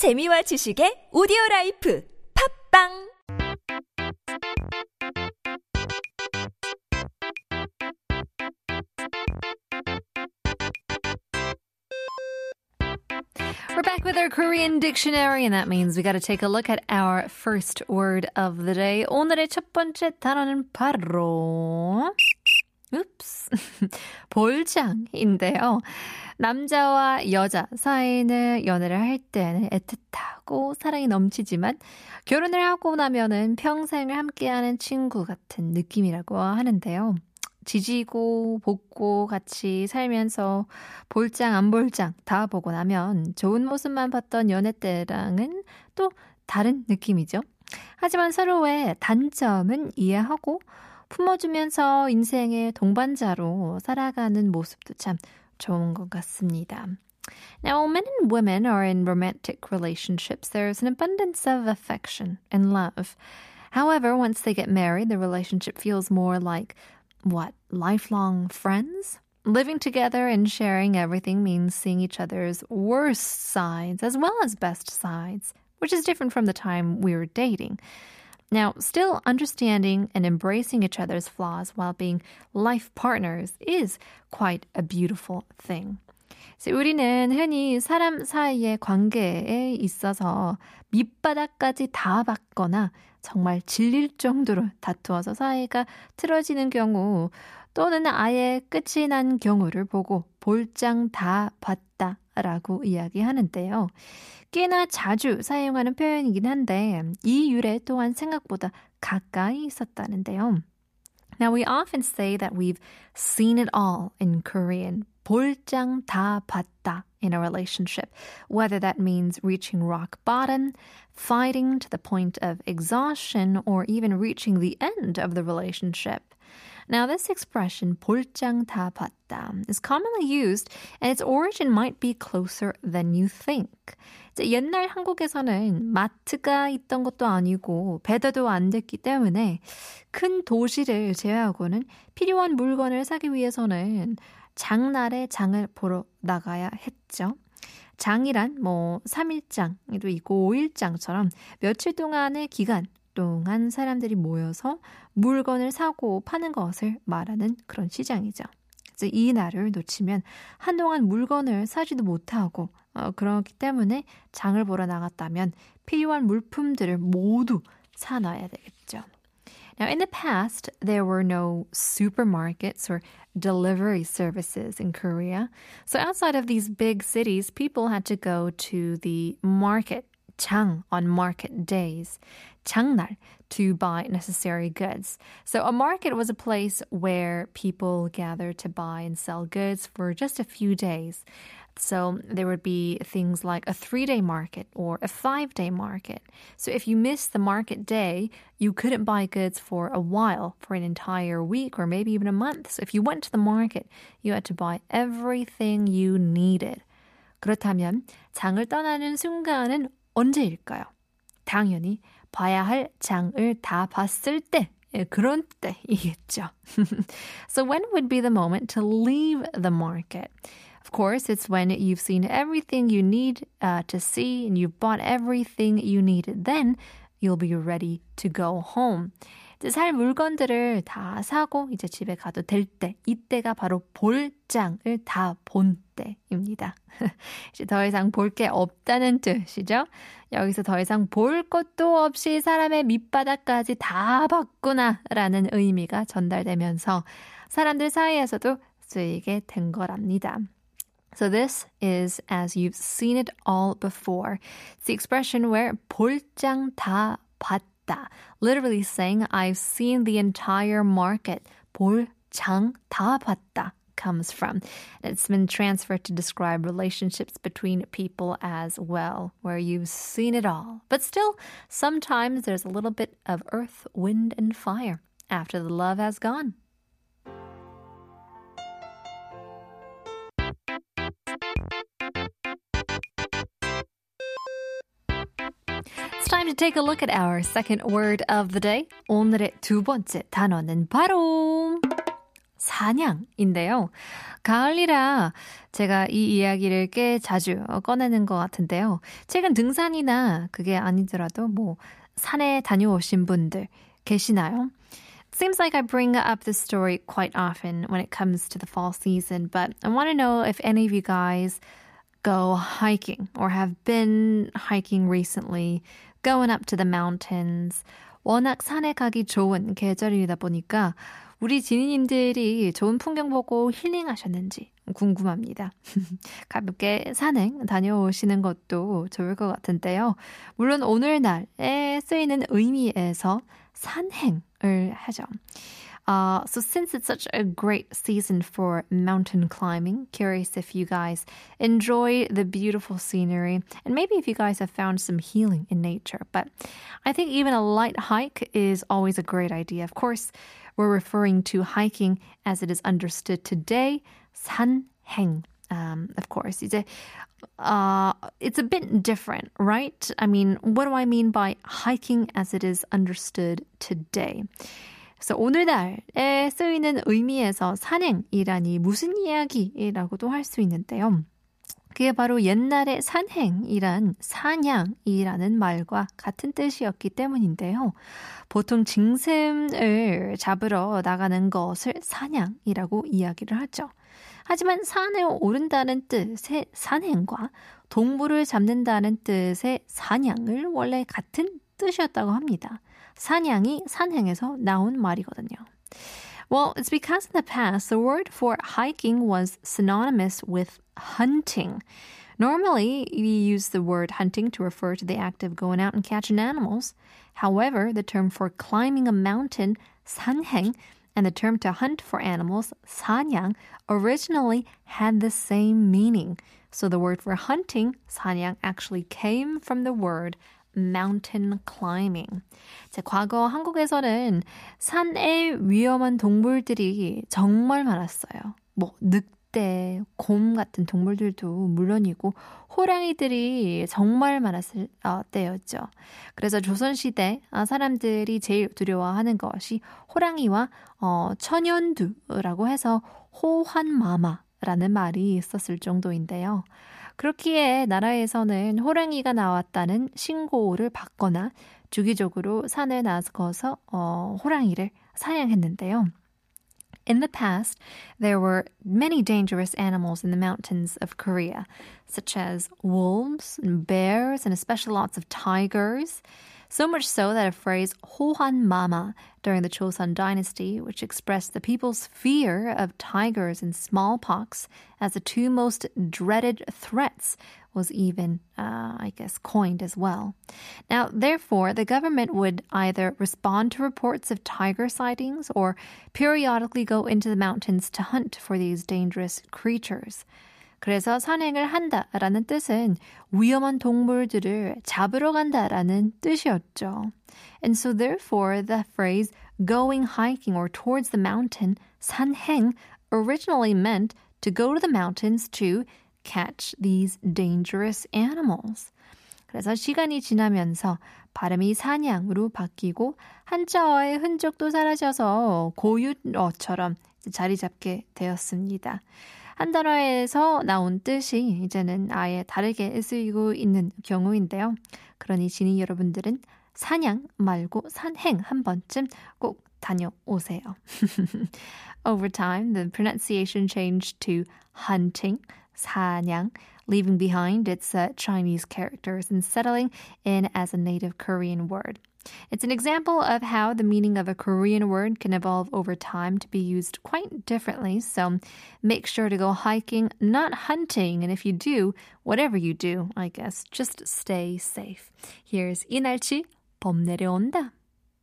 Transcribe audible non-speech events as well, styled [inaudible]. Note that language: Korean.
재미와 지식의 오디오 라이프 팝빵 We're back with our Korean dictionary, and that means we got to take a look at our first word of the day. 오늘의 첫 번째 단어는 바로 oops [laughs] 볼장인데요. 남자와 여자 사이는 연애를 할 때는 애틋하고 사랑이 넘치지만 결혼을 하고 나면은 평생을 함께하는 친구 같은 느낌이라고 하는데요. 지지고 볶고 같이 살면서 볼장 안 볼장 다 보고 나면 좋은 모습만 봤던 연애 때랑은 또 다른 느낌이죠. 하지만 서로의 단점은 이해하고 품어주면서 인생의 동반자로 살아가는 모습도 참 좋은 것 같습니다. Now, men and women are in romantic relationships. There's an abundance of affection and love. However, once they get married, the relationship feels more like what? Lifelong friends? Living together and sharing everything means seeing each other's worst sides as well as best sides, which is different from the time we were dating. Now, still understanding and embracing each other's flaws while being life partners is quite a beautiful thing. 우리는 흔히 사람 사이의 관계에 있어서 밑바닥까지 다 받거나 정말 질릴 정도로 다투어서 사이가 틀어지는 경우 또는 아예 끝이 난 경우를 보고 볼장 다 봤다 라고 이야기하는데요. 꽤나 자주 사용하는 표현이긴 한데 이 유래 또한 생각보다 가까이 있었다는데요. Now we often say that we've seen it all in Korean. 볼장 다 봤다 in a relationship, whether that means reaching rock bottom, fighting to the point of exhaustion, or even reaching the end of the relationship. Now, this expression, 볼장 다 봤다, is commonly used, and its origin might be closer than you think. 옛날 한국에서는 마트가 있던 것도 아니고 배달도 안 됐기 때문에 큰 도시를 제외하고는 필요한 물건을 사기 위해서는 장날에 장을 보러 나가야 했죠. 장이란 뭐 3일장도 있고 5일장처럼 며칠 동안의 기간 동안 사람들이 모여서 물건을 사고 파는 것을 말하는 그런 시장이죠. 이 날을 놓치면 한동안 물건을 사지도 못하고 어, 그렇기 때문에 장을 보러 나갔다면 필요한 물품들을 모두 사놔야 되겠죠. Now, in the past, there were no supermarkets or delivery services in Korea. So, outside of these big cities, people had to go to the market, 장, on market days, 장날, to buy necessary goods. So, a market was a place where people gathered to buy and sell goods for just a few days. So there would be things like a three day market or a five day market. So if you missed the market day, you couldn't buy goods for a while, for an entire week or maybe even a month. So if you went to the market, you had to buy everything you needed. 그렇다면 장을 떠나는 순간은 언제일까요? 당연히 봐야 할 장을 다 봤을 때 그런 때이겠죠. [laughs] so when would be the moment to leave the market? Of course, it's when you've seen everything you need uh, to see and you've bought everything you needed. Then you'll be ready to go home. 살 물건들을 다 사고 이제 집에 가도 될 때, 이때가 바로 볼장을 다 본 때입니다. [laughs] 이제 더 이상 볼 게 없다는 뜻이죠. 여기서 더 이상 볼 것도 없이 사람의 밑바닥까지 다 봤구나라는 의미가 전달되면서 사람들 사이에서도 쓰이게 된 거랍니다. So this is as you've seen it all before. It's the expression where 볼장 다 봤 다. Literally saying I've seen the entire market. 볼장 다 봤다 comes from. It's been transferred to describe relationships between people as well, where you've seen it all. But still, sometimes there's a little bit of earth, wind, and fire after the love has gone. Time to take a look at our second word of the day. 오늘의 두 번째 단어는 바로 사냥인데요. 가을이라 제가 이 이야기를 꽤 자주 꺼내는 것 같은데요. 최근 등산이나 그게 아니더라도 뭐 산에 다녀오신 분들 계시나요? Seems like I bring up this story quite often when it comes to the fall season, but I want to know if any of you guys go hiking or have been hiking recently, going up to the mountains. 워낙 산에 가기 좋은 계절이다 보니까 우리 지니님들이 좋은 풍경 보고 힐링하셨는지 궁금합니다. [laughs] 가볍게 산행 다녀오시는 것도 좋을 것 같은데요. 물론 오늘날에 쓰이는 의미에서 산행을 하죠. Uh, so, since it's such a great season for mountain climbing, curious if you guys enjoy the beautiful scenery and maybe if you guys have found some healing in nature. But I think even a light hike is always a great idea. Of course, we're referring to hiking as it is understood today, 산행. Um, of course, it's a, uh, it's a bit different, right? I mean, what do I mean by hiking as it is understood today? 그래서 오늘날에 쓰이는 의미에서 산행이라니 무슨 이야기라고도 할 수 있는데요. 그게 바로 옛날의 산행이란 사냥이라는 말과 같은 뜻이었기 때문인데요. 보통 짐승을 잡으러 나가는 것을 사냥이라고 이야기를 하죠. 하지만 산에 오른다는 뜻의 산행과 동물을 잡는다는 뜻의 사냥을 원래 같은 뜻이었다고 합니다. 사냥이 산행에서 나온 말이거든요. Well, it's because in the past the word for hiking was synonymous with hunting. Normally, we use the word hunting to refer to the act of going out and catching animals. However, the term for climbing a mountain, 산행, and the term to hunt for animals, 사냥, originally had the same meaning. So the word for hunting, 사냥, actually came from the word mountain climbing. 자, 과거 한국에서는 산에 위험한 동물들이 정말 많았어요. 뭐 늑대, 곰 같은 동물들도 물론이고 호랑이들이 정말 많았을 어, 때였죠. 그래서 조선 시대 어, 사람들이 제일 두려워하는 것이 호랑이와 어, 천연두라고 해서 호환마마라는 말이 있었을 정도인데요. 그렇기에 나라에서는 호랑이가 나왔다는 신고를 받거나 주기적으로 산에 나서서 어, 호랑이를 사냥했는데요. In the past, there were many dangerous animals in the mountains of Korea, such as wolves and bears, and especially lots of tigers. So much so that a phrase Hohan Mama during the Chosun dynasty, which expressed the people's fear of tigers and smallpox as the two most dreaded threats, was even, uh, I guess, coined as well. Now, therefore, the government would either respond to reports of tiger sightings or periodically go into the mountains to hunt for these dangerous creatures. 그래서 산행을 한다라는 뜻은 위험한 동물들을 잡으러 간다라는 뜻이었죠. And so therefore the phrase going hiking or towards the mountain, 산행, originally meant to go to the mountains to catch these dangerous animals. 그래서 시간이 지나면서 발음이 사냥으로 바뀌고 한자어의 흔적도 사라져서 고유어처럼 자리 잡게 되었습니다. 한 단어에서 나온 뜻이 이제는 아예 다르게 쓰이고 있는 경우인데요. 그러니 지니 여러분들은 사냥 말고 산행 한 번쯤 꼭 다녀오세요. [laughs] Over time, the pronunciation changed to hunting, 사냥, leaving behind its uh, Chinese characters and settling in as a native Korean word. It's an example of how the meaning of a Korean word can evolve over time to be used quite differently. So make sure to go hiking, not hunting. And if you do, whatever you do, I guess, just stay safe. Here's 이날치 봄 내려온다.